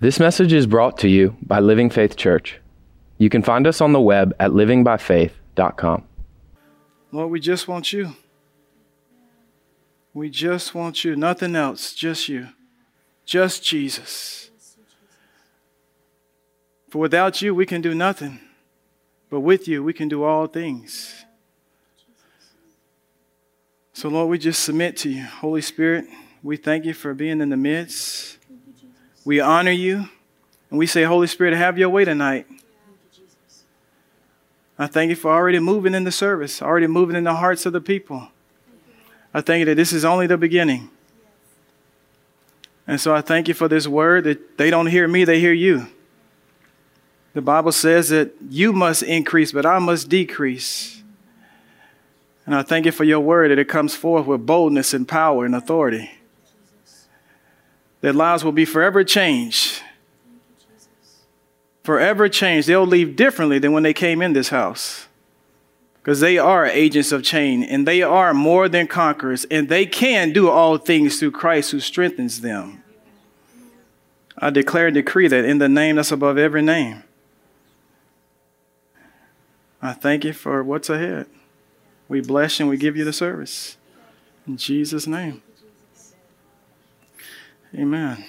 This message is brought to you by Living Faith Church. You can find us on the web at livingbyfaith.com. Lord, we just want you. We just want you. Nothing else, just you. Just Jesus. For without you, we can do nothing. But with you, we can do all things. So, Lord, we just submit to you. Holy Spirit, we thank you for being in the midst. We honor you. And we say, Holy Spirit, have your way tonight. I thank you for already moving in the service, already moving in the hearts of the people. I thank you that this is only the beginning. And so I thank you for this word that they don't hear me, they hear you. The Bible says that you must increase, but I must decrease. And I thank you for your word that it comes forth with boldness and power and authority. Their lives will be forever changed. Forever changed. They'll leave differently than when they came in this house. Because they are agents of change and they are more than conquerors and they can do all things through Christ who strengthens them. I declare and decree that in the name that's above every name. I thank you for what's ahead. We bless and we give you the service. In Jesus' name. Amen.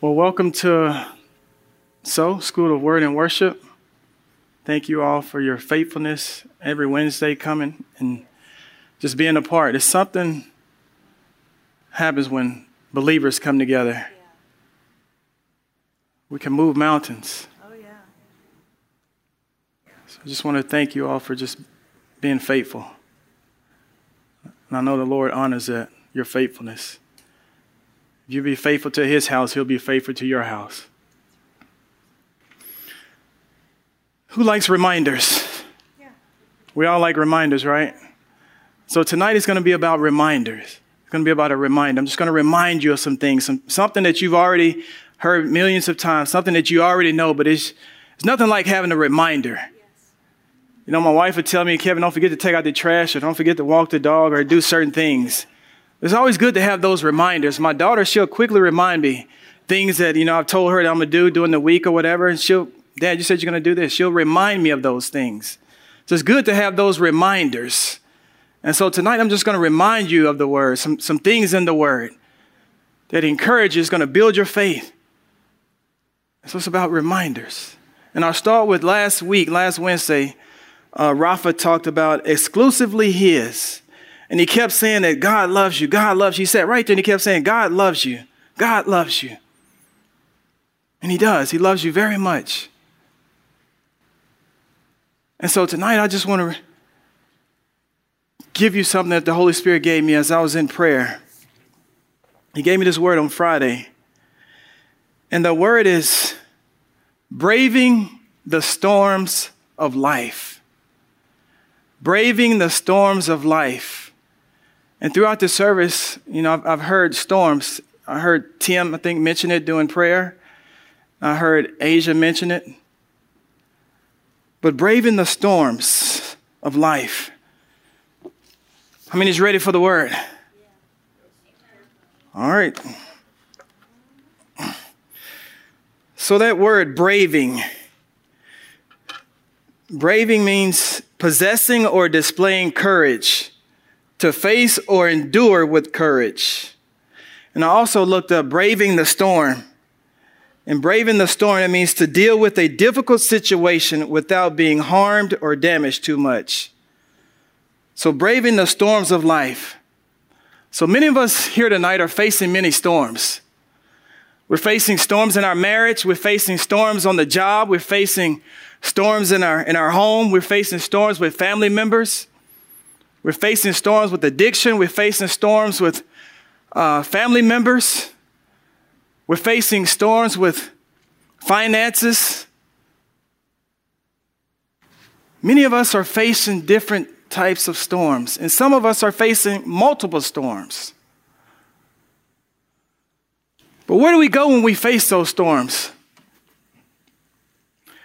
Well, welcome to So School of Word and Worship. Thank you all for your faithfulness every Wednesday coming and just being a part. It's something happens when believers come together. Yeah. We can move mountains. Oh yeah. So I just want to thank you all for just being faithful. And I know the Lord honors that, your faithfulness. If you be faithful to his house, he'll be faithful to your house. Who likes reminders? Yeah. We all like reminders, right? So tonight is going to be about reminders. It's going to be about a reminder. I'm just going to remind you of some things, some, something that you've already heard millions of times, something that you already know, but it's, it's nothing like having a reminder. You know, my wife would tell me, Kevin, don't forget to take out the trash or don't forget to walk the dog or do certain things. It's always good to have those reminders. My daughter, she'll quickly remind me things that, you know, I've told her that I'm going to do during the week or whatever. And she'll, Dad, you said you're going to do this. She'll remind me of those things. So it's good to have those reminders. And so tonight I'm just going to remind you of the word, some, some things in the word that encourage you, is going to build your faith. So it's about reminders. And I'll start with last week, last Wednesday, uh, Rafa talked about exclusively his. And he kept saying that God loves you. God loves you. He said right there, and he kept saying, God loves you. God loves you. And he does. He loves you very much. And so tonight, I just want to give you something that the Holy Spirit gave me as I was in prayer. He gave me this word on Friday. And the word is braving the storms of life. Braving the storms of life. And throughout the service, you know, I've, I've heard storms. I heard Tim, I think, mention it during prayer. I heard Asia mention it. But braving the storms of life, I mean, he's ready for the word? All right. So that word braving, braving means possessing or displaying courage to face or endure with courage. And I also looked up braving the storm. And braving the storm, it means to deal with a difficult situation without being harmed or damaged too much. So, braving the storms of life. So, many of us here tonight are facing many storms. We're facing storms in our marriage. We're facing storms on the job. We're facing storms in our, in our home. We're facing storms with family members. We're facing storms with addiction. We're facing storms with uh, family members. We're facing storms with finances. Many of us are facing different types of storms, and some of us are facing multiple storms. But where do we go when we face those storms?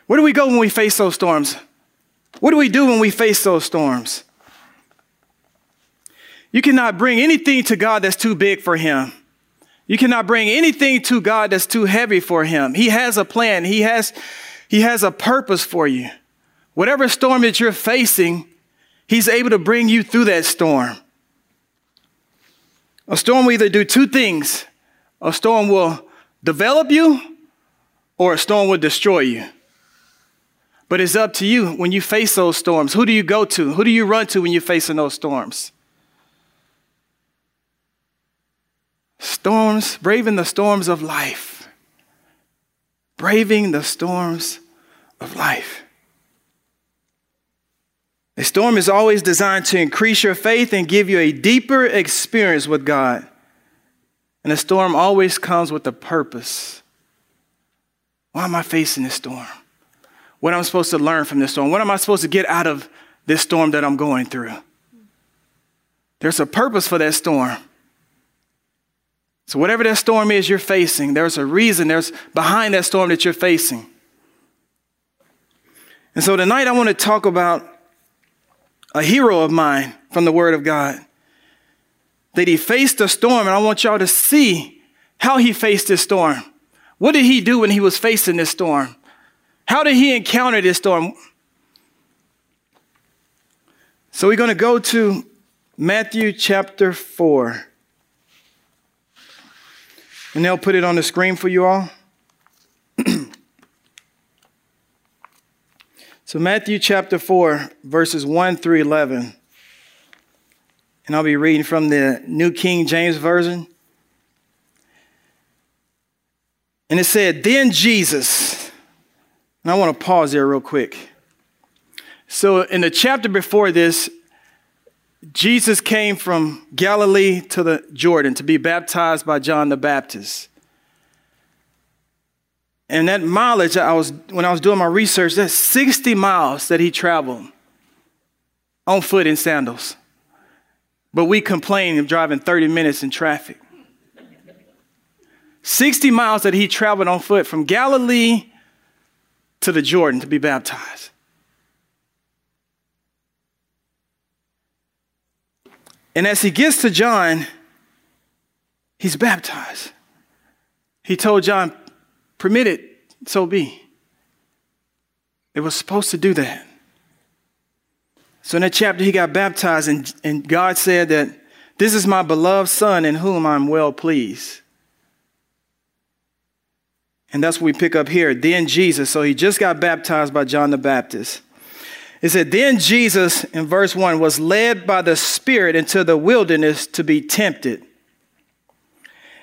Where do we go when we face those storms? What do we do when we face those storms? You cannot bring anything to God that's too big for Him. You cannot bring anything to God that's too heavy for him. He has a plan. He has, he has a purpose for you. Whatever storm that you're facing, he's able to bring you through that storm. A storm will either do two things. A storm will develop you or a storm will destroy you. But it's up to you when you face those storms. Who do you go to? Who do you run to when you're facing those storms? Storms, braving the storms of life. Braving the storms of life. A storm is always designed to increase your faith and give you a deeper experience with God. And a storm always comes with a purpose. Why am I facing this storm? What am I supposed to learn from this storm? What am I supposed to get out of this storm that I'm going through? There's a purpose for that storm. So, whatever that storm is you're facing, there's a reason there's behind that storm that you're facing. And so tonight I want to talk about a hero of mine from the Word of God. That he faced a storm, and I want y'all to see how he faced this storm. What did he do when he was facing this storm? How did he encounter this storm? So we're going to go to Matthew chapter 4. And they'll put it on the screen for you all. so, Matthew chapter 4, verses 1 through 11. And I'll be reading from the New King James Version. And it said, Then Jesus, and I want to pause there real quick. So, in the chapter before this, Jesus came from Galilee to the Jordan to be baptized by John the Baptist. And that mileage I was when I was doing my research, that's 60 miles that he traveled on foot in sandals. But we complain of driving 30 minutes in traffic. 60 miles that he traveled on foot from Galilee to the Jordan to be baptized. And as he gets to John, he's baptized. He told John, Permit it, so be. It was supposed to do that. So in that chapter, he got baptized, and, and God said that this is my beloved Son in whom I'm well pleased. And that's what we pick up here. Then Jesus, so he just got baptized by John the Baptist. It said, Then Jesus, in verse 1, was led by the Spirit into the wilderness to be tempted.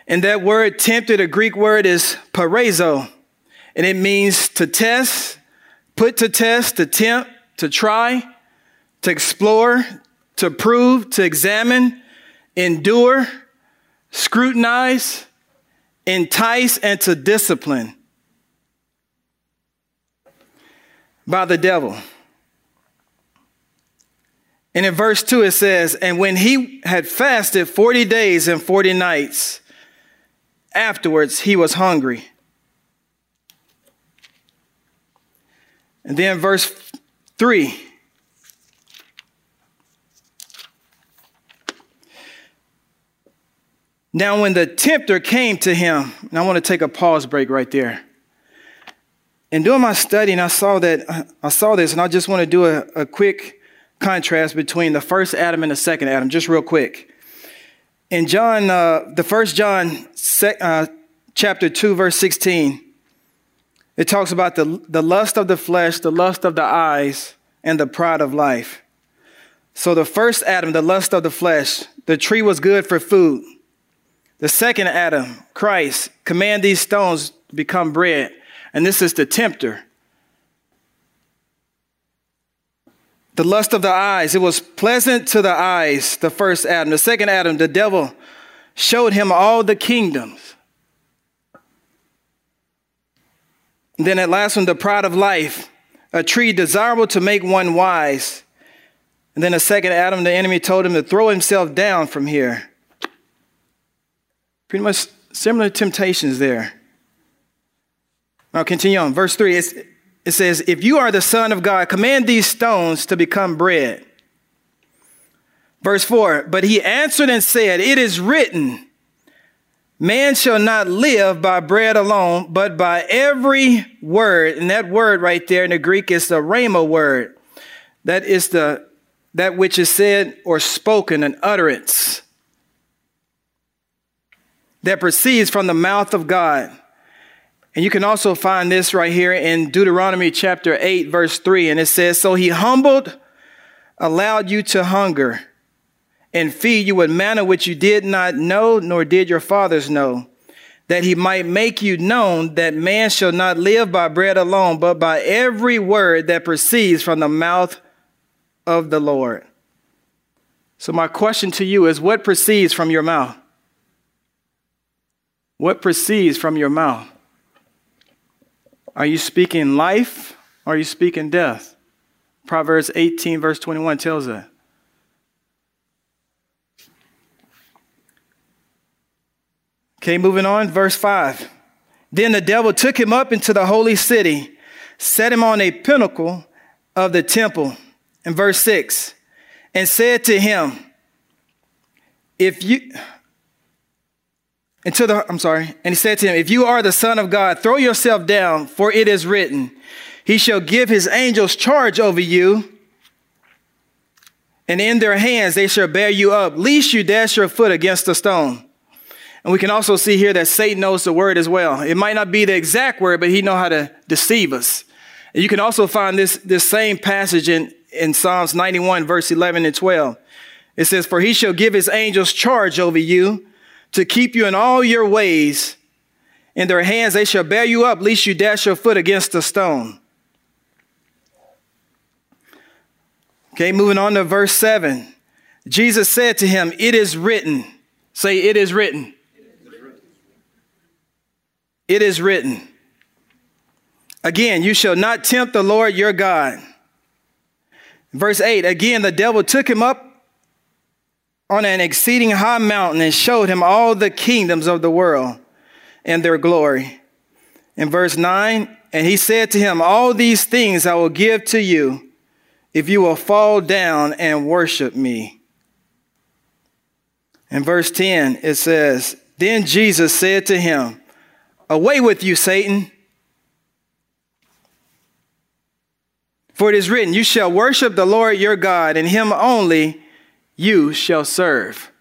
And that word tempted, a Greek word, is peirazo. And it means to test, put to test, to tempt, to try, to explore, to prove, to examine, endure, scrutinize, entice, and to discipline by the devil. And in verse 2, it says, And when he had fasted 40 days and 40 nights, afterwards he was hungry. And then verse 3. Now, when the tempter came to him, and I want to take a pause break right there. In doing my study, and I saw that I saw this, and I just want to do a, a quick contrast between the first Adam and the second Adam, just real quick. In John, uh, the first John sec, uh, chapter 2, verse 16, it talks about the, the lust of the flesh, the lust of the eyes, and the pride of life. So the first Adam, the lust of the flesh, the tree was good for food. The second Adam, Christ, command these stones to become bread. And this is the tempter. The lust of the eyes. It was pleasant to the eyes, the first Adam. The second Adam, the devil showed him all the kingdoms. Then at last one, the pride of life, a tree desirable to make one wise. And then the second Adam, the enemy told him to throw himself down from here. Pretty much similar temptations there. Now continue on. Verse 3 it says, If you are the Son of God, command these stones to become bread. Verse 4 But he answered and said, It is written, Man shall not live by bread alone, but by every word. And that word right there in the Greek is the rhema word. That is the that which is said or spoken, an utterance that proceeds from the mouth of God. And you can also find this right here in Deuteronomy chapter 8, verse 3. And it says, So he humbled, allowed you to hunger and feed you with manna which you did not know, nor did your fathers know, that he might make you known that man shall not live by bread alone, but by every word that proceeds from the mouth of the Lord. So, my question to you is what proceeds from your mouth? What proceeds from your mouth? Are you speaking life or are you speaking death? Proverbs 18, verse 21 tells us. Okay, moving on, verse 5. Then the devil took him up into the holy city, set him on a pinnacle of the temple. In verse 6, and said to him, If you, and to the, I'm sorry, and he said to him, If you are the Son of God, throw yourself down, for it is written, He shall give his angels charge over you, and in their hands they shall bear you up, lest you dash your foot against a stone. And we can also see here that Satan knows the word as well. It might not be the exact word, but he know how to deceive us. And you can also find this, this same passage in, in Psalms 91, verse 11 and 12. It says, For he shall give his angels charge over you to keep you in all your ways. In their hands they shall bear you up, lest you dash your foot against a stone. Okay, moving on to verse 7. Jesus said to him, It is written. Say, It is written. It is written. Again, you shall not tempt the Lord your God. Verse 8 Again, the devil took him up on an exceeding high mountain and showed him all the kingdoms of the world and their glory. In verse 9, and he said to him, All these things I will give to you if you will fall down and worship me. In verse 10, it says, Then Jesus said to him, Away with you, Satan. For it is written, You shall worship the Lord your God, and him only you shall serve.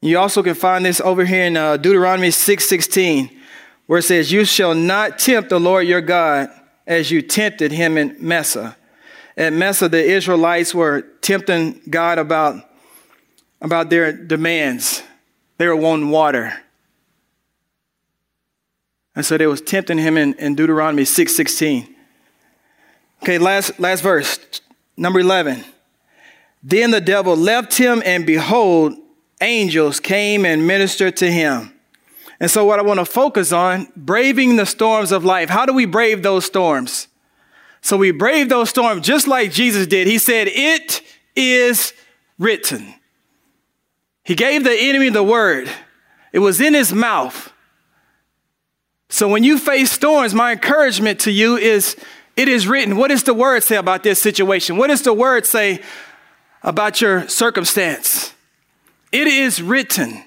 You also can find this over here in uh, Deuteronomy 6 where it says, You shall not tempt the Lord your God as you tempted him in Massah. At Massah, the Israelites were tempting God about, about their demands. They were wanting water. And so they was tempting him in, in Deuteronomy 6 Okay, last, last verse, number 11. Then the devil left him, and behold, angels came and ministered to him. And so, what I want to focus on, braving the storms of life. How do we brave those storms? So, we brave those storms just like Jesus did. He said, It is written. He gave the enemy the word, it was in his mouth. So when you face storms, my encouragement to you is it is written. What does the word say about this situation? What does the word say about your circumstance? It is written.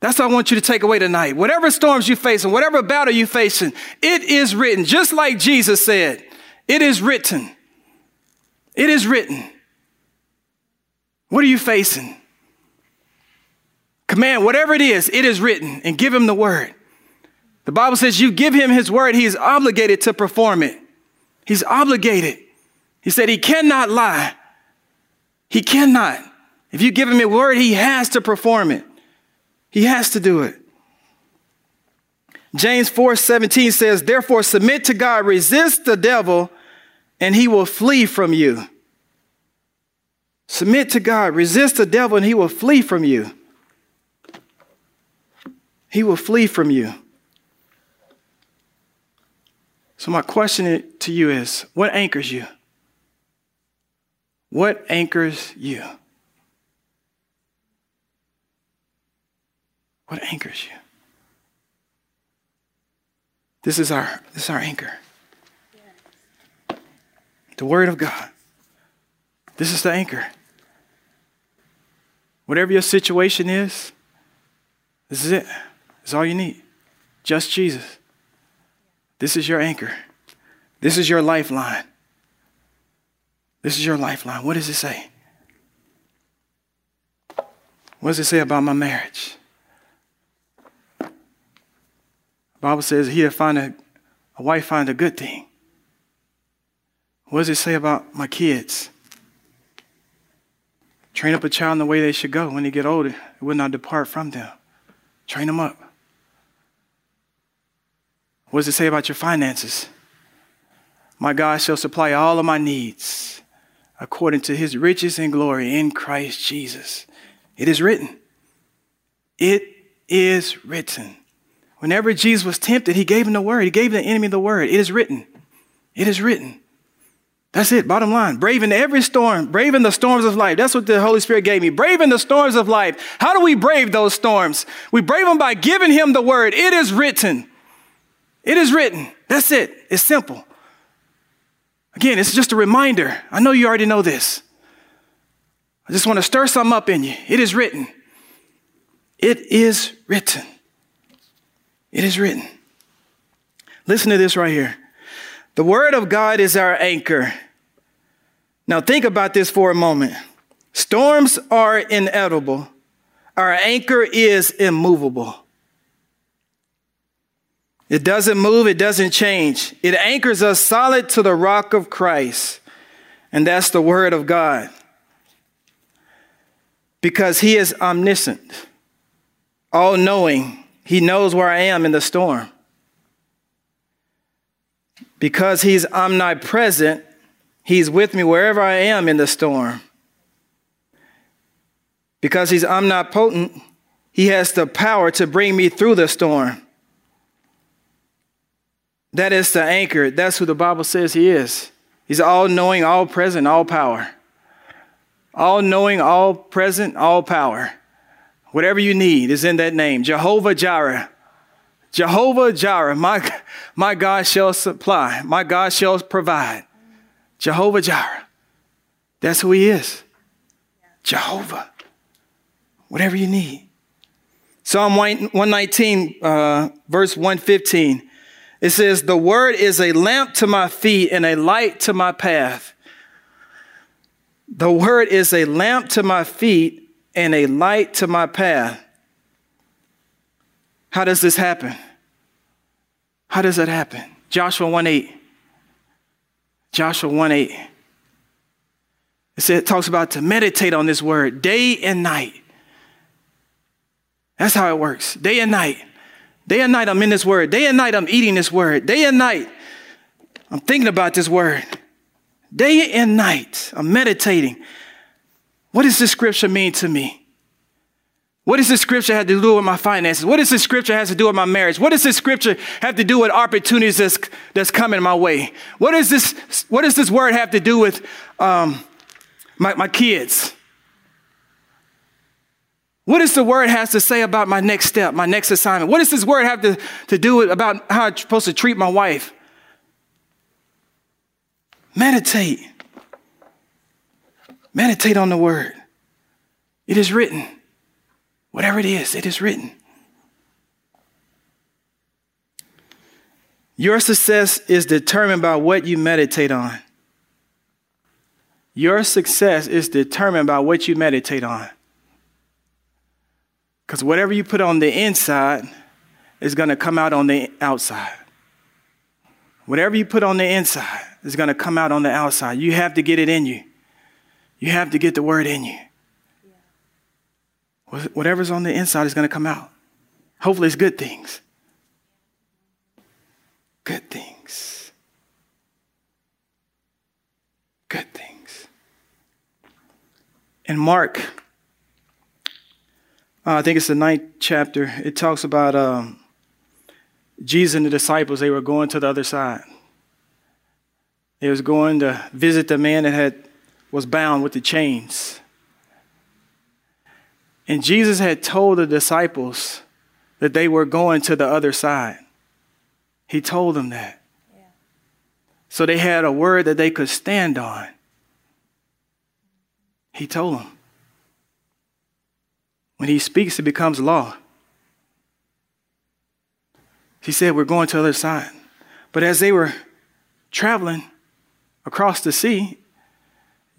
That's what I want you to take away tonight. Whatever storms you're facing, whatever battle you're facing, it is written. Just like Jesus said, it is written. It is written. What are you facing? Command, whatever it is, it is written, and give him the word. The Bible says you give him his word, he is obligated to perform it. He's obligated. He said he cannot lie. He cannot. If you give him a word, he has to perform it. He has to do it. James 4 17 says, Therefore, submit to God, resist the devil, and he will flee from you. Submit to God, resist the devil, and he will flee from you. He will flee from you. So, my question to you is what anchors you? What anchors you? What anchors you? This is our this is our anchor. The word of God. This is the anchor. Whatever your situation is, This is it. It's all you need. Just Jesus. This is your anchor. This is your lifeline. This is your lifeline. What does it say? What does it say about my marriage? The Bible says he that find a, a wife find a good thing. What does it say about my kids? Train up a child in the way they should go. When they get older, it will not depart from them. Train them up. What does it say about your finances? My God shall supply all of my needs according to his riches and glory in Christ Jesus. It is written. It is written. Whenever Jesus was tempted, he gave him the word. He gave the enemy the word. It is written. It is written. That's it, bottom line. Braving every storm, braving the storms of life. That's what the Holy Spirit gave me. Braving the storms of life. How do we brave those storms? We brave them by giving Him the word. It is written. It is written. That's it. It's simple. Again, it's just a reminder. I know you already know this. I just want to stir something up in you. It is written. It is written. It is written. Listen to this right here. The Word of God is our anchor. Now, think about this for a moment. Storms are inevitable, our anchor is immovable. It doesn't move, it doesn't change. It anchors us solid to the rock of Christ, and that's the Word of God. Because He is omniscient, all knowing, He knows where I am in the storm because he's omnipresent, he's with me wherever I am in the storm. Because he's omnipotent, he has the power to bring me through the storm. That is the anchor. That's who the Bible says he is. He's all knowing, all present, all power. All knowing, all present, all power. Whatever you need is in that name. Jehovah Jireh. Jehovah Jireh, my, my God shall supply, my God shall provide. Jehovah Jireh. That's who he is. Jehovah. Whatever you need. Psalm 119, uh, verse 115. It says, The word is a lamp to my feet and a light to my path. The word is a lamp to my feet and a light to my path. How does this happen? How does that happen? Joshua 1 8. Joshua 1 8. It, says, it talks about to meditate on this word day and night. That's how it works. Day and night. Day and night, I'm in this word. Day and night, I'm eating this word. Day and night, I'm thinking about this word. Day and night, I'm meditating. What does this scripture mean to me? What does this scripture have to do with my finances? What does this scripture have to do with my marriage? What does this scripture have to do with opportunities that's, that's coming my way? What, is this, what does this word have to do with um, my, my kids? What does the word has to say about my next step, my next assignment? What does this word have to, to do with about how I'm supposed to treat my wife? Meditate. Meditate on the word. It is written. Whatever it is, it is written. Your success is determined by what you meditate on. Your success is determined by what you meditate on. Because whatever you put on the inside is going to come out on the outside. Whatever you put on the inside is going to come out on the outside. You have to get it in you. You have to get the word in you. Whatever's on the inside is going to come out. Hopefully, it's good things. Good things. Good things. In Mark, uh, I think it's the ninth chapter, it talks about um, Jesus and the disciples, they were going to the other side. They was going to visit the man that had was bound with the chains. And Jesus had told the disciples that they were going to the other side. He told them that. Yeah. So they had a word that they could stand on. He told them. When he speaks, it becomes law. He said, We're going to the other side. But as they were traveling across the sea,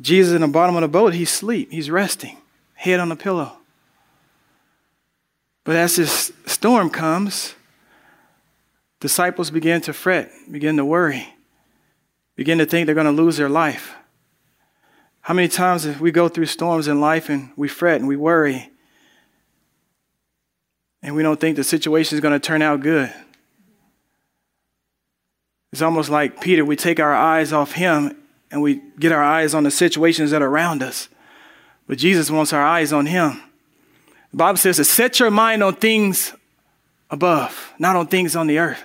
Jesus in the bottom of the boat, he's asleep, he's resting, head on the pillow. But as this storm comes, disciples begin to fret, begin to worry, begin to think they're going to lose their life. How many times we go through storms in life and we fret and we worry and we don't think the situation is going to turn out good? It's almost like Peter, we take our eyes off him and we get our eyes on the situations that are around us. But Jesus wants our eyes on him. The Bible says to set your mind on things above, not on things on the earth.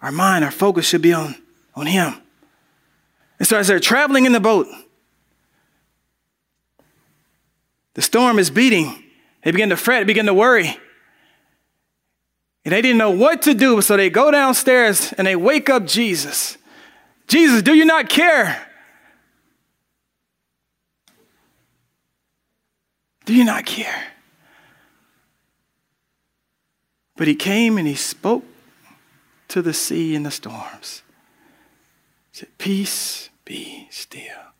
Our mind, our focus should be on, on him. And so as they're traveling in the boat, the storm is beating. They begin to fret, they begin to worry. And they didn't know what to do, so they go downstairs and they wake up Jesus. Jesus, do you not care? Do you not care? But he came and he spoke to the sea and the storms. He said, Peace be still.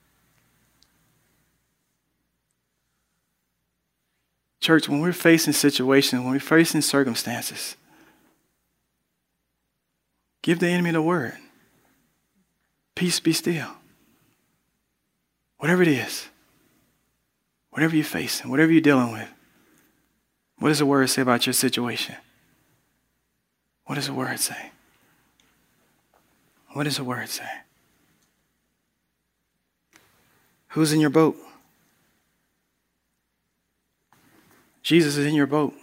Church, when we're facing situations, when we're facing circumstances, give the enemy the word. Peace be still. Whatever it is, whatever you're facing, whatever you're dealing with, what does the word say about your situation? What does the word say? What does the word say? Who's in your boat? Jesus is in your boat.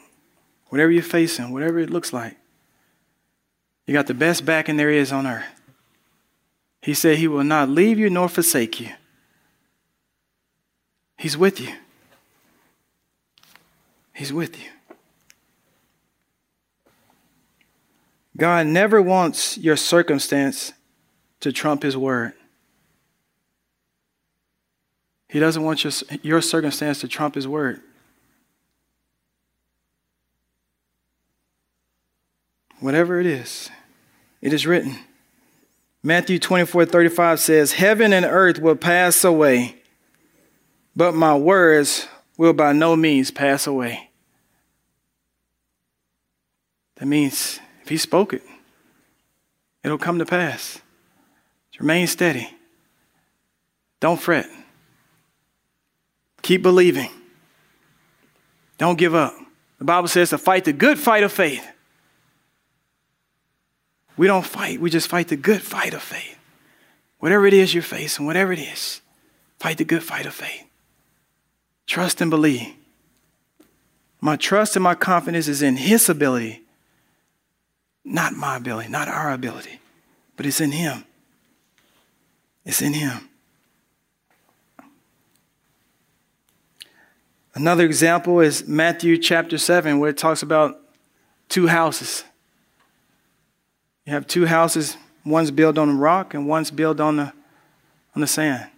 Whatever you're facing, whatever it looks like, you got the best backing there is on earth. He said he will not leave you nor forsake you. He's with you. He's with you. God never wants your circumstance to trump his word. He doesn't want your, your circumstance to trump his word. Whatever it is, it is written. Matthew 24 35 says, Heaven and earth will pass away, but my words will by no means pass away. That means if he spoke it, it'll come to pass. Remain steady. Don't fret. Keep believing. Don't give up. The Bible says to fight the good fight of faith. We don't fight, we just fight the good fight of faith. Whatever it is you're facing, whatever it is, fight the good fight of faith. Trust and believe. My trust and my confidence is in His ability, not my ability, not our ability, but it's in Him. It's in Him. Another example is Matthew chapter 7, where it talks about two houses. You have two houses, one's built on the rock and one's built on the, on the sand.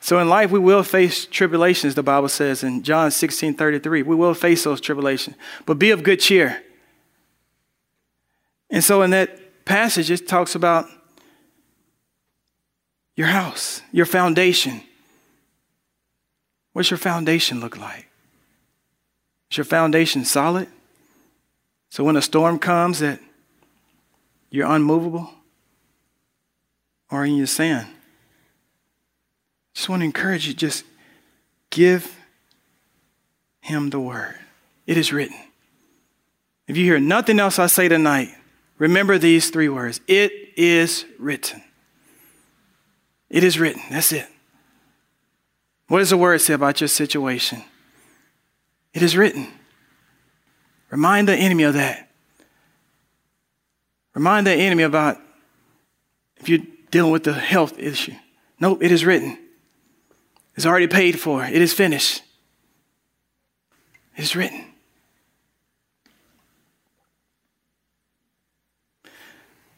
So in life, we will face tribulations, the Bible says in John 16 33. We will face those tribulations, but be of good cheer. And so in that passage, it talks about your house, your foundation. What's your foundation look like? Is your foundation solid? So when a storm comes that you're unmovable or in your sand. Just want to encourage you, just give him the word. It is written. If you hear nothing else I say tonight, remember these three words. It is written. It is written. That's it. What does the word say about your situation? It is written. Remind the enemy of that. Remind the enemy about if you're dealing with the health issue. Nope, it is written. It's already paid for. It is finished. It is written.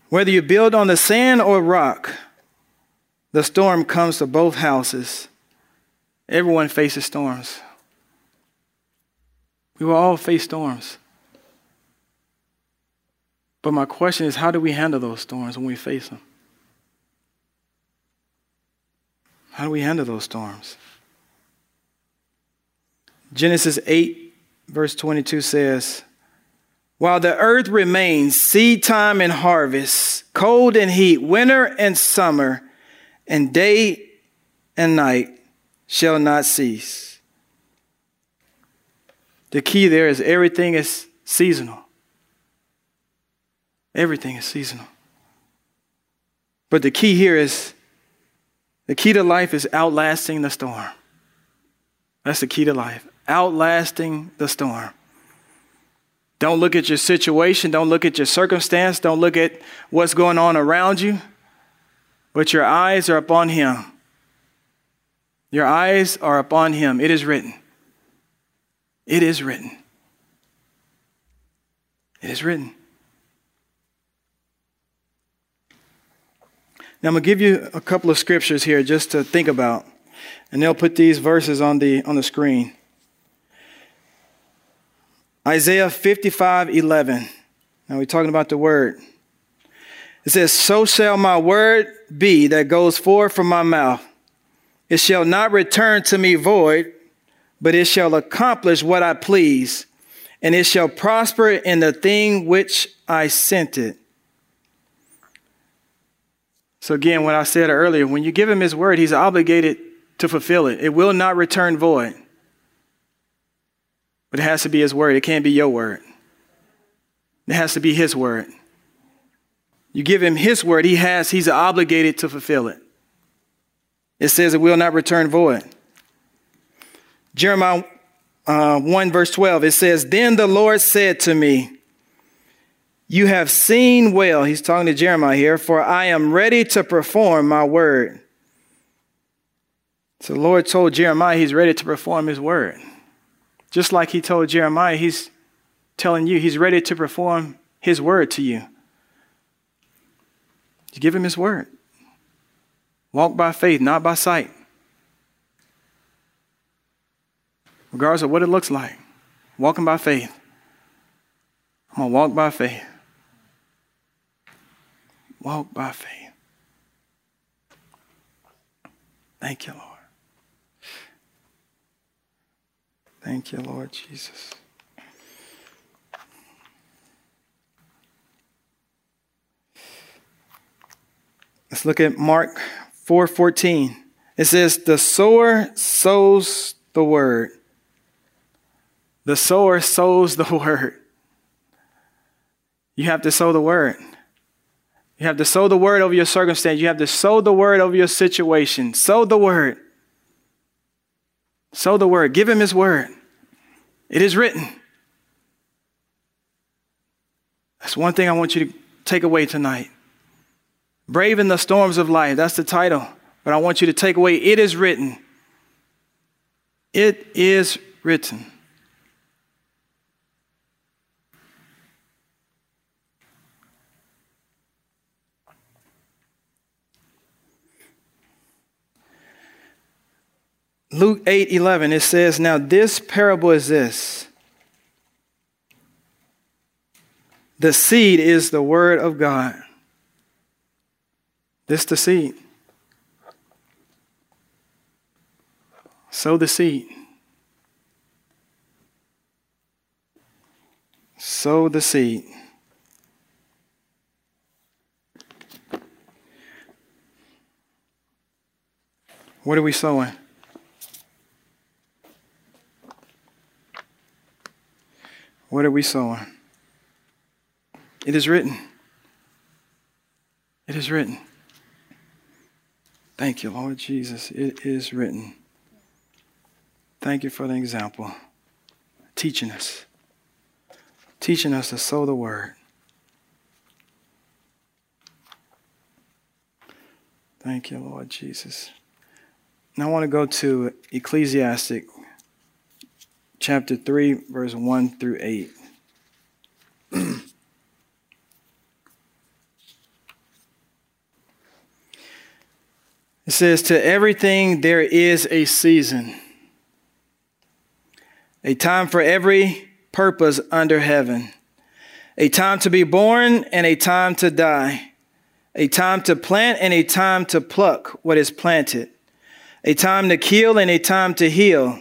Whether you build on the sand or rock, the storm comes to both houses. Everyone faces storms. We will all face storms. But my question is how do we handle those storms when we face them? How do we handle those storms? Genesis 8, verse 22 says, While the earth remains, seed time and harvest, cold and heat, winter and summer, and day and night shall not cease. The key there is everything is seasonal. Everything is seasonal. But the key here is the key to life is outlasting the storm. That's the key to life. Outlasting the storm. Don't look at your situation. Don't look at your circumstance. Don't look at what's going on around you. But your eyes are upon Him. Your eyes are upon Him. It is written. It is written. It is written. Now, I'm going to give you a couple of scriptures here just to think about, and they'll put these verses on the, on the screen. Isaiah 55 11. Now, we're talking about the word. It says, So shall my word be that goes forth from my mouth. It shall not return to me void, but it shall accomplish what I please, and it shall prosper in the thing which I sent it. So, again, what I said earlier, when you give him his word, he's obligated to fulfill it. It will not return void. But it has to be his word. It can't be your word. It has to be his word. You give him his word, he has, he's obligated to fulfill it. It says it will not return void. Jeremiah uh, 1, verse 12, it says, Then the Lord said to me, you have seen well, he's talking to Jeremiah here, for I am ready to perform my word. So the Lord told Jeremiah he's ready to perform his word. Just like he told Jeremiah, he's telling you he's ready to perform his word to you. You give him his word. Walk by faith, not by sight. Regardless of what it looks like, walking by faith. I'm going to walk by faith. Walk by faith. Thank you, Lord. Thank you, Lord Jesus. Let's look at Mark 4:14. It says, "The sower sows the word." The sower sows the word. You have to sow the word. You have to sow the word over your circumstance. You have to sow the word over your situation. Sow the word. Sow the word. Give him his word. It is written. That's one thing I want you to take away tonight. Braving the storms of life. That's the title. But I want you to take away it is written. It is written. Luke 8 11, it says, Now this parable is this the seed is the word of God. This the seed. Sow the seed. Sow the seed. What are we sowing? What are we sowing? It is written. It is written. Thank you, Lord Jesus. It is written. Thank you for the example. Teaching us. Teaching us to sow the word. Thank you, Lord Jesus. Now I want to go to Ecclesiastic chapter 3, verse 1 through 8. it says, To everything there is a season, a time for every purpose under heaven, a time to be born and a time to die, a time to plant and a time to pluck what is planted, a time to kill and a time to heal,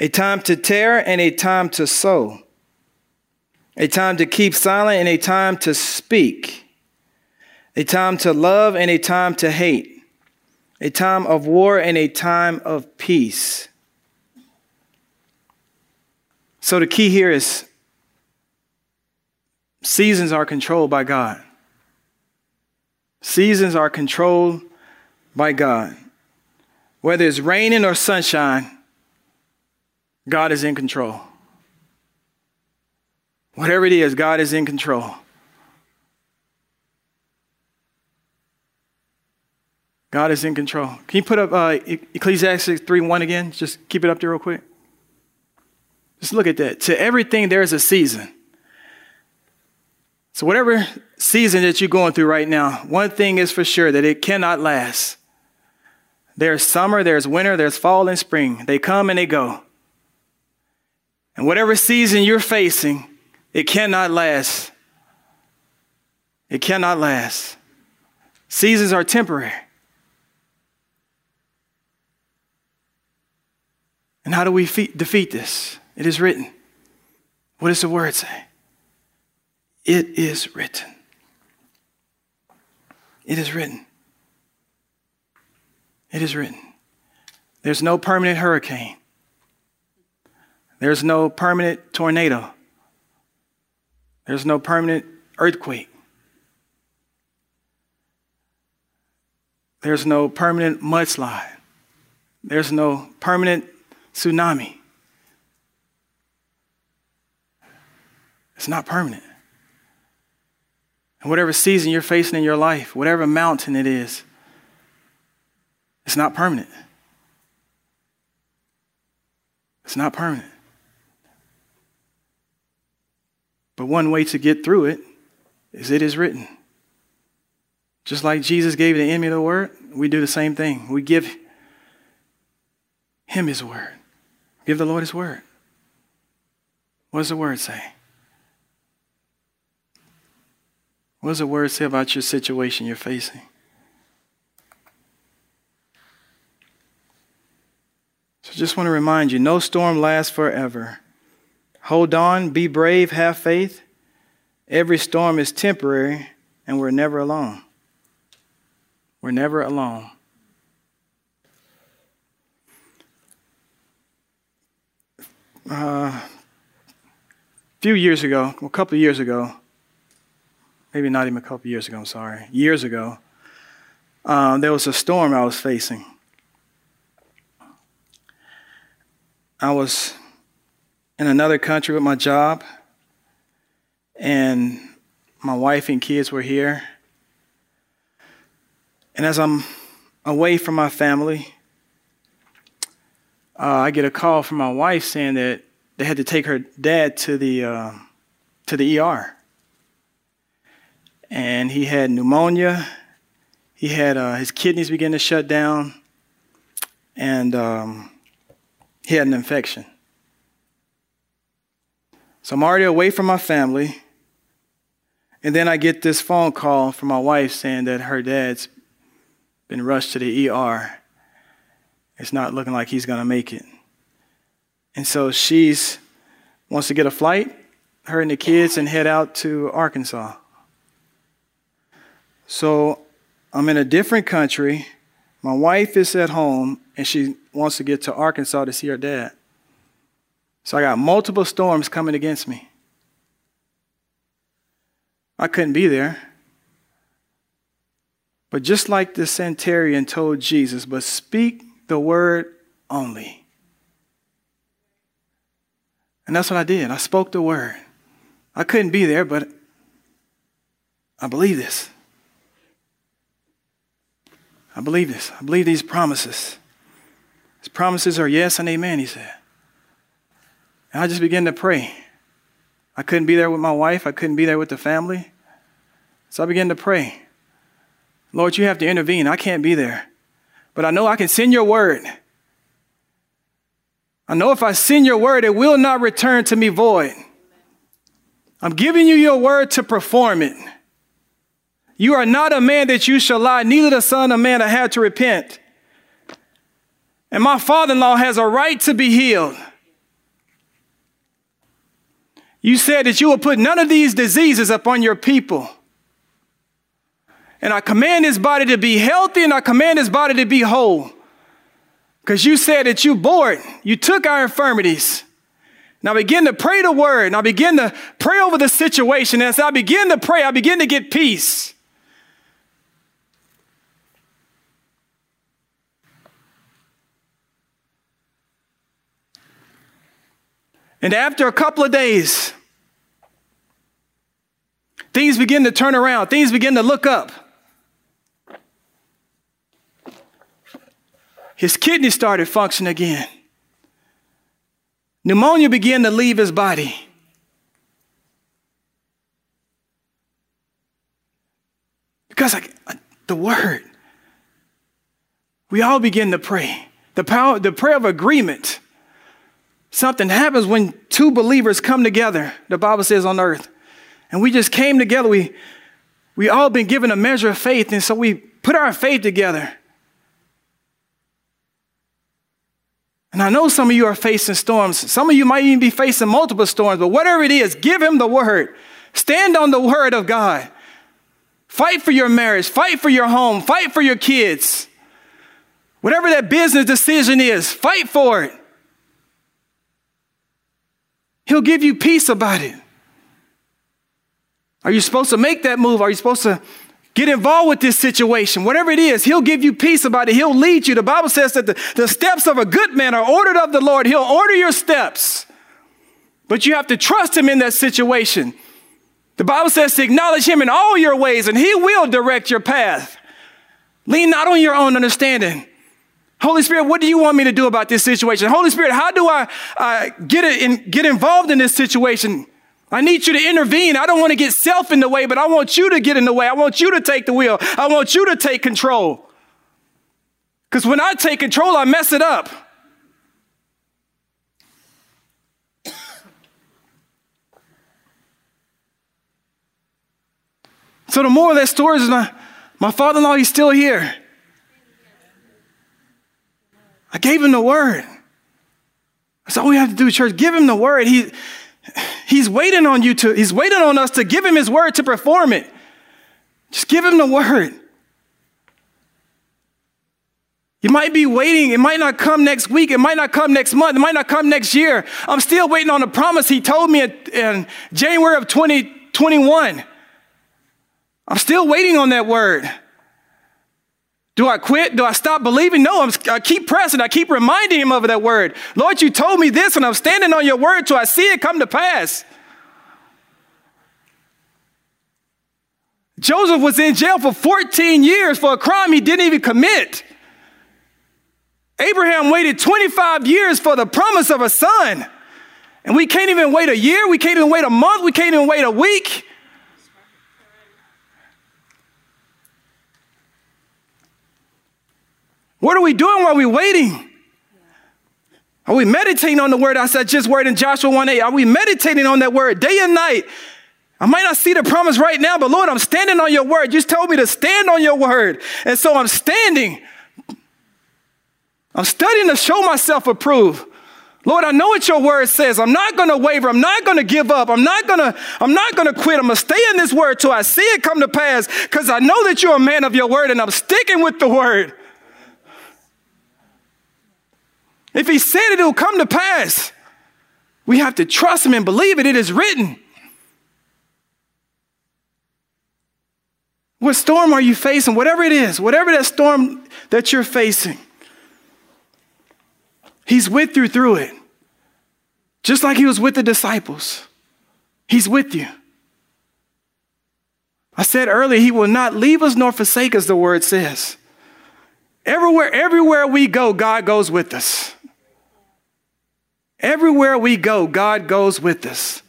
a time to tear and a time to sow, a time to keep silent and a time to speak, a time to love and a time to hate, a time of war and a time of peace. So the key here is Seasons are controlled by God. Seasons are controlled by God. Whether it's raining or sunshine, God is in control. Whatever it is, God is in control. God is in control. Can you put up uh, Ecclesiastes 3 1 again? Just keep it up there real quick. Just look at that. To everything, there is a season. So, whatever season that you're going through right now, one thing is for sure that it cannot last. There's summer, there's winter, there's fall and spring. They come and they go. And whatever season you're facing, it cannot last. It cannot last. Seasons are temporary. And how do we defeat this? It is written. What does the word say? It is written. It is written. It is written. There's no permanent hurricane. There's no permanent tornado. There's no permanent earthquake. There's no permanent mudslide. There's no permanent tsunami. It's not permanent. And whatever season you're facing in your life, whatever mountain it is, it's not permanent. It's not permanent. But one way to get through it is it is written. Just like Jesus gave the enemy the word, we do the same thing. We give him his word. Give the Lord his word. What does the word say? What does the word say about your situation you're facing? So just want to remind you no storm lasts forever. Hold on, be brave, have faith. Every storm is temporary, and we're never alone. We're never alone. Uh, a few years ago, a couple of years ago, maybe not even a couple of years ago, I'm sorry, years ago, um, there was a storm I was facing. I was in another country with my job, and my wife and kids were here. And as I'm away from my family, uh, I get a call from my wife saying that they had to take her dad to the uh, to the ER and he had pneumonia. He had uh, his kidneys began to shut down, and um, he had an infection. So I'm already away from my family. And then I get this phone call from my wife saying that her dad's been rushed to the ER. It's not looking like he's going to make it. And so she's wants to get a flight, her and the kids, and head out to Arkansas. So I'm in a different country. My wife is at home and she wants to get to Arkansas to see her dad. So I got multiple storms coming against me. I couldn't be there. But just like the centurion told Jesus, but speak the word only. And that's what I did. I spoke the word. I couldn't be there, but I believe this. I believe this. I believe these promises. His promises are yes and amen, he said. And I just began to pray. I couldn't be there with my wife, I couldn't be there with the family. So I began to pray. Lord, you have to intervene. I can't be there. But I know I can send your word. I know if I send your word, it will not return to me void. I'm giving you your word to perform it. You are not a man that you shall lie, neither the son of man that had to repent. And my father in law has a right to be healed. You said that you will put none of these diseases upon your people. And I command his body to be healthy and I command his body to be whole. Because you said that you bore it. You took our infirmities. Now begin to pray the word. I begin to pray over the situation. As I begin to pray, I begin to get peace. And after a couple of days, things begin to turn around, things begin to look up. His kidney started functioning again. Pneumonia began to leave his body. Because I, uh, the word, we all begin to pray. The power, the prayer of agreement. Something happens when two believers come together, the Bible says on earth. And we just came together. We, we all been given a measure of faith, and so we put our faith together. And I know some of you are facing storms. Some of you might even be facing multiple storms, but whatever it is, give him the word. Stand on the word of God. Fight for your marriage, fight for your home, fight for your kids. Whatever that business decision is, fight for it. He'll give you peace about it. Are you supposed to make that move? Are you supposed to get involved with this situation? Whatever it is, He'll give you peace about it. He'll lead you. The Bible says that the, the steps of a good man are ordered of the Lord. He'll order your steps. But you have to trust Him in that situation. The Bible says to acknowledge Him in all your ways, and He will direct your path. Lean not on your own understanding. Holy Spirit, what do you want me to do about this situation? Holy Spirit, how do I uh, get, in, get involved in this situation? I need you to intervene. I don't want to get self in the way, but I want you to get in the way. I want you to take the wheel. I want you to take control. Because when I take control, I mess it up. So the moral of that story is my, my father-in-law, he's still here. I gave him the word. That's all we have to do, church. Give him the word. He, he's waiting on you to, he's waiting on us to give him his word to perform it. Just give him the word. You might be waiting. It might not come next week. It might not come next month. It might not come next year. I'm still waiting on the promise he told me in January of 2021. I'm still waiting on that word. Do I quit? Do I stop believing? No, I'm, i keep pressing. I keep reminding him of that word. Lord, you told me this, and I'm standing on your word till I see it come to pass. Joseph was in jail for 14 years for a crime he didn't even commit. Abraham waited 25 years for the promise of a son. And we can't even wait a year. We can't even wait a month. We can't even wait a week. What are we doing while we're waiting? Are we meditating on the word I said just word in Joshua 1 8? Are we meditating on that word day and night? I might not see the promise right now, but Lord, I'm standing on your word. You just told me to stand on your word. And so I'm standing. I'm studying to show myself approved. Lord, I know what your word says. I'm not going to waver. I'm not going to give up. I'm not going to I'm not going to quit. I'm going to stay in this word till I see it come to pass cuz I know that you're a man of your word and I'm sticking with the word. If he said it, it will come to pass. We have to trust him and believe it. It is written. What storm are you facing? Whatever it is, whatever that storm that you're facing, he's with you through it. Just like he was with the disciples. He's with you. I said earlier, He will not leave us nor forsake us, the word says. Everywhere, everywhere we go, God goes with us. Everywhere we go, God goes with us.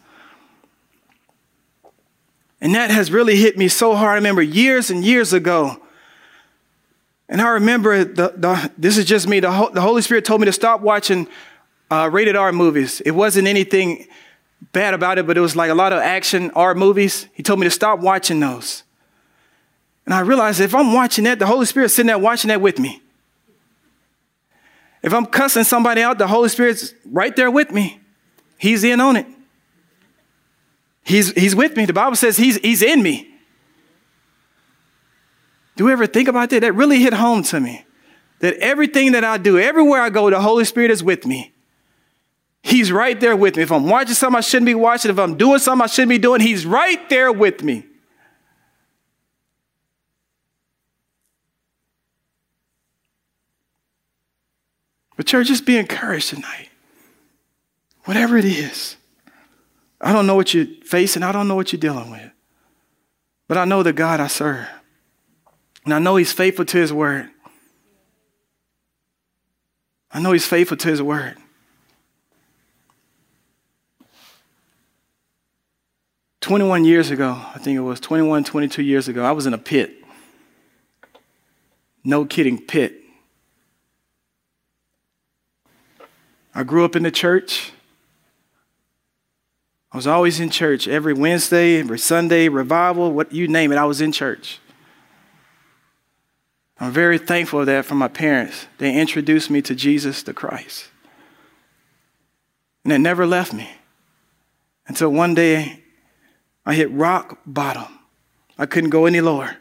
And that has really hit me so hard. I remember years and years ago. And I remember the, the this is just me. The, the Holy Spirit told me to stop watching uh, rated R movies. It wasn't anything bad about it, but it was like a lot of action R movies. He told me to stop watching those. And I realized if I'm watching that, the Holy Spirit's sitting there watching that with me. If I'm cussing somebody out, the Holy Spirit's right there with me. He's in on it. He's, he's with me. The Bible says he's, he's in me. Do we ever think about that? That really hit home to me. That everything that I do, everywhere I go, the Holy Spirit is with me. He's right there with me. If I'm watching something I shouldn't be watching, if I'm doing something I shouldn't be doing, He's right there with me. But, church, just be encouraged tonight. Whatever it is. I don't know what you're facing, I don't know what you're dealing with. But I know the God I serve. And I know He's faithful to His word. I know He's faithful to His word. Twenty-one years ago, I think it was 21, 22 years ago, I was in a pit. No kidding, pit. I grew up in the church. I was always in church every Wednesday, every Sunday, revival, what you name it, I was in church. I'm very thankful for that for my parents. They introduced me to Jesus the Christ. And it never left me until one day I hit rock bottom. I couldn't go any lower.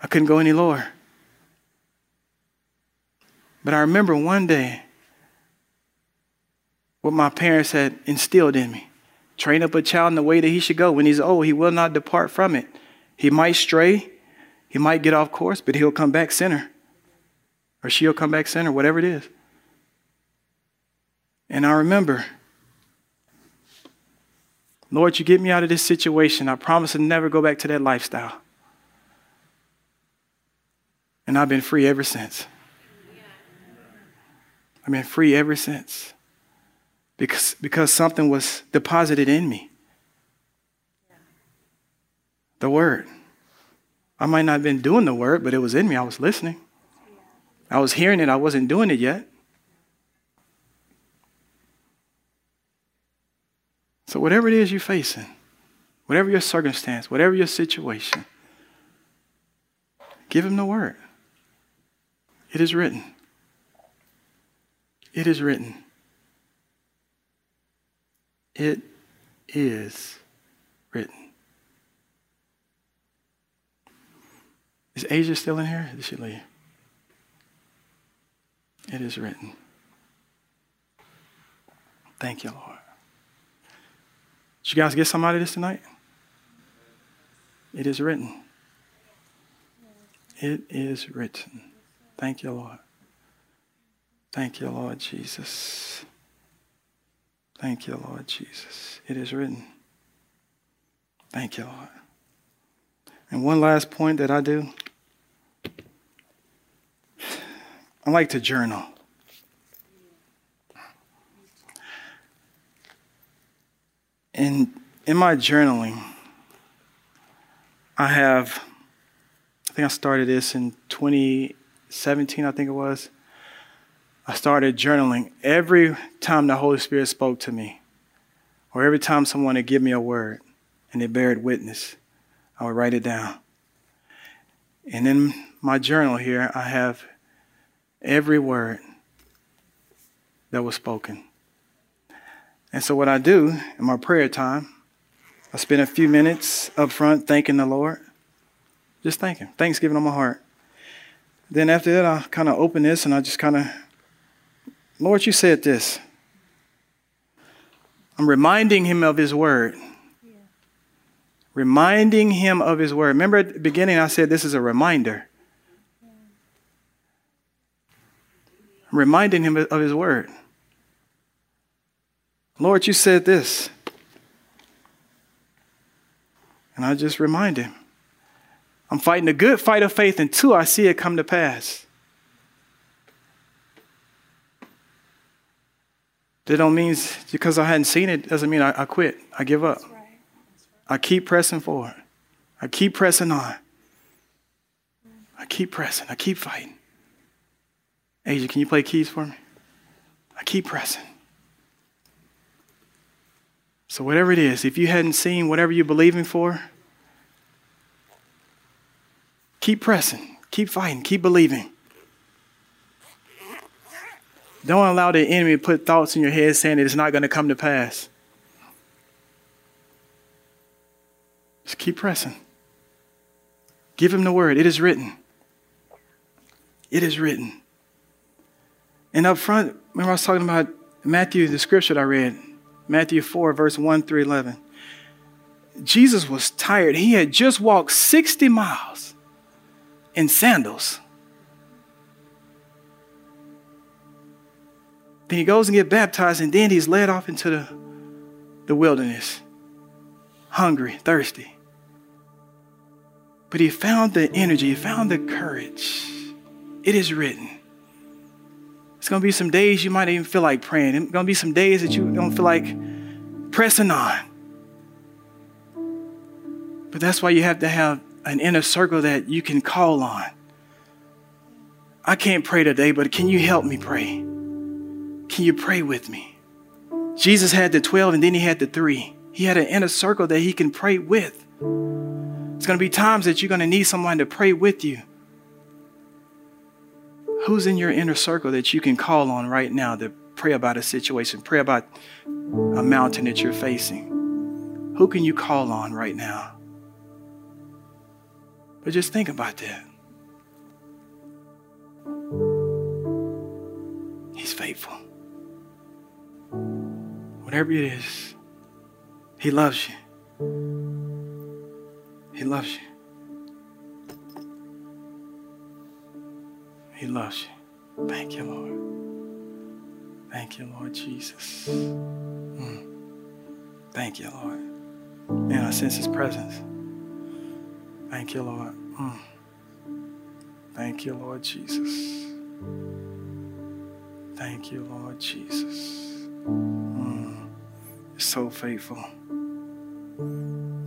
I couldn't go any lower. But I remember one day what my parents had instilled in me. Train up a child in the way that he should go. When he's old, he will not depart from it. He might stray, he might get off course, but he'll come back sinner. Or she'll come back sinner, whatever it is. And I remember, Lord, you get me out of this situation. I promise to never go back to that lifestyle. And I've been free ever since. I've been free ever since because, because something was deposited in me. The word. I might not have been doing the word, but it was in me. I was listening. I was hearing it. I wasn't doing it yet. So, whatever it is you're facing, whatever your circumstance, whatever your situation, give him the word. It is written. It is written. It is written. Is Asia still in here? Did she leave? It is written. Thank you, Lord. Did you guys get some out of this tonight? It is written. It is written. Thank you, Lord. Thank you, Lord Jesus. Thank you, Lord Jesus. It is written. Thank you, Lord. And one last point that I do I like to journal. And in my journaling, I have, I think I started this in 2017, I think it was. I started journaling every time the Holy Spirit spoke to me, or every time someone would give me a word and they bared witness, I would write it down. And in my journal here, I have every word that was spoken. And so, what I do in my prayer time, I spend a few minutes up front thanking the Lord, just thanking, thanksgiving on my heart. Then after that, I kind of open this and I just kind of Lord, you said this. I'm reminding him of his word. Yeah. Reminding him of his word. Remember at the beginning, I said this is a reminder. Yeah. I'm reminding him of his word. Lord, you said this. And I just remind him I'm fighting a good fight of faith until I see it come to pass. That don't mean because I hadn't seen it doesn't mean I, I quit. I give up. I keep pressing forward. I keep pressing on. I keep pressing. I keep fighting. Asia, can you play keys for me? I keep pressing. So, whatever it is, if you hadn't seen whatever you're believing for, keep pressing, keep fighting, keep believing. Don't allow the enemy to put thoughts in your head saying that it's not going to come to pass. Just keep pressing. Give him the word. It is written. It is written. And up front, remember I was talking about Matthew, the scripture that I read, Matthew 4, verse 1 through 11. Jesus was tired. He had just walked 60 miles in sandals. Then he goes and gets baptized, and then he's led off into the, the wilderness, hungry, thirsty. But he found the energy, he found the courage. It is written. It's to be some days you might even feel like praying. It's to be some days that you don't feel like pressing on. But that's why you have to have an inner circle that you can call on. I can't pray today, but can you help me pray? Can you pray with me? Jesus had the 12 and then he had the three. He had an inner circle that he can pray with. It's going to be times that you're going to need someone to pray with you. Who's in your inner circle that you can call on right now to pray about a situation, pray about a mountain that you're facing? Who can you call on right now? But just think about that. He's faithful. Whatever it is, He loves you. He loves you. He loves you. Thank you, Lord. Thank you, Lord Jesus. Mm. Thank you, Lord. Man, I sense His presence. Thank you, Lord. Mm. Thank you, Lord Jesus. Thank you, Lord Jesus. So faithful.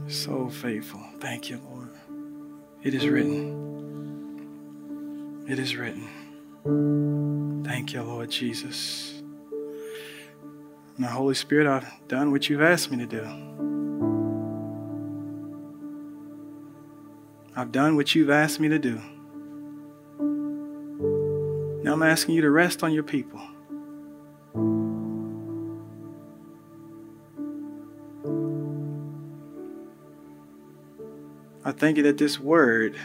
So faithful. Thank you, Lord. It is written. It is written. Thank you, Lord Jesus. Now, Holy Spirit, I've done what you've asked me to do. I've done what you've asked me to do. Now I'm asking you to rest on your people. Thank you that this word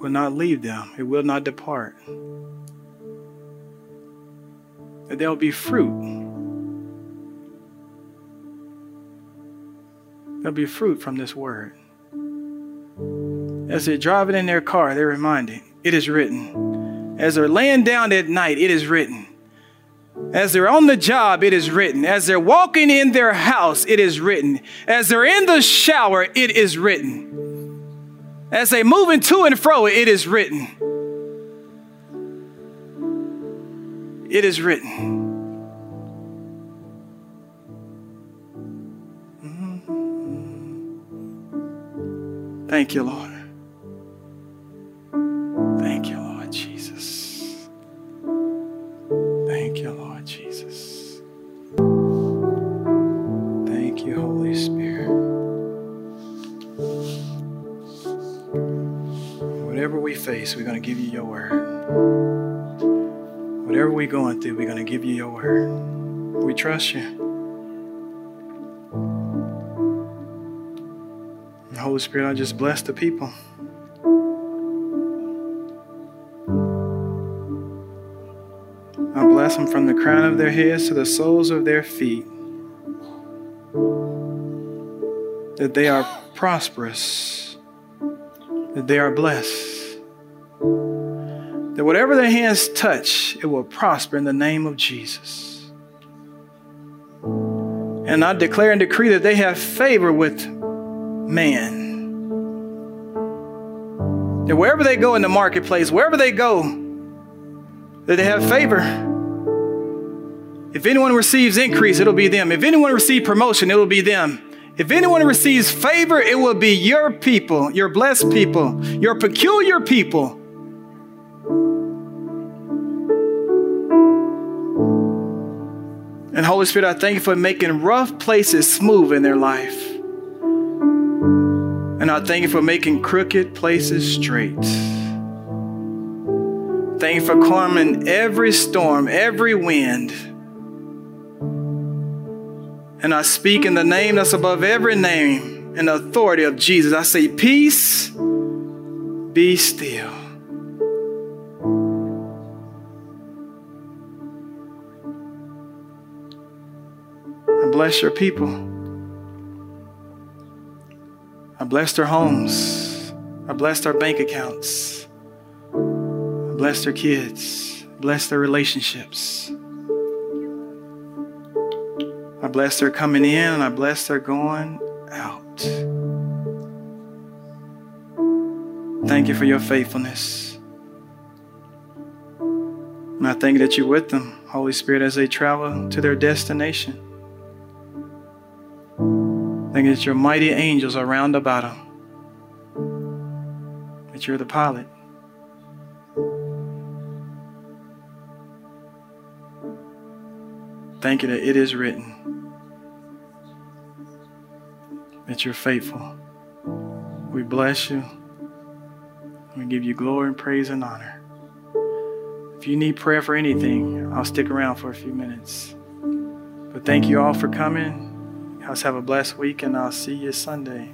will not leave them, it will not depart. That there will be fruit. There'll be fruit from this word. As they're driving in their car, they're reminded, it is written. As they're laying down at night, it is written. As they're on the job, it is written. As they're walking in their house, it is written. As they're in the shower, it is written. As they're moving to and fro, it is written. It is written. Mm-hmm. Thank you, Lord. Face, we're going to give you your word. Whatever we're going through, we're going to give you your word. We trust you. And Holy Spirit, I just bless the people. I bless them from the crown of their heads to the soles of their feet. That they are prosperous that they are blessed. That whatever their hands touch, it will prosper in the name of Jesus. And I declare and decree that they have favor with man. That wherever they go in the marketplace, wherever they go, that they have favor. If anyone receives increase, it'll be them. If anyone receives promotion, it will be them. If anyone receives favor, it will be your people, your blessed people, your peculiar people. And Holy Spirit, I thank you for making rough places smooth in their life. And I thank you for making crooked places straight. Thank you for calming every storm, every wind. And I speak in the name that's above every name, and authority of Jesus. I say, Peace, be still. Bless your people. I bless their homes. I bless their bank accounts. I bless their kids. Bless their relationships. I bless their coming in and I bless their going out. Thank you for your faithfulness. And I thank that you're with them, Holy Spirit, as they travel to their destination. You that your mighty angels are round about them. That you're the pilot. Thank you that it is written that you're faithful. We bless you. We give you glory and praise and honor. If you need prayer for anything, I'll stick around for a few minutes. But thank you all for coming. Let's have a blessed week, and I'll see you Sunday.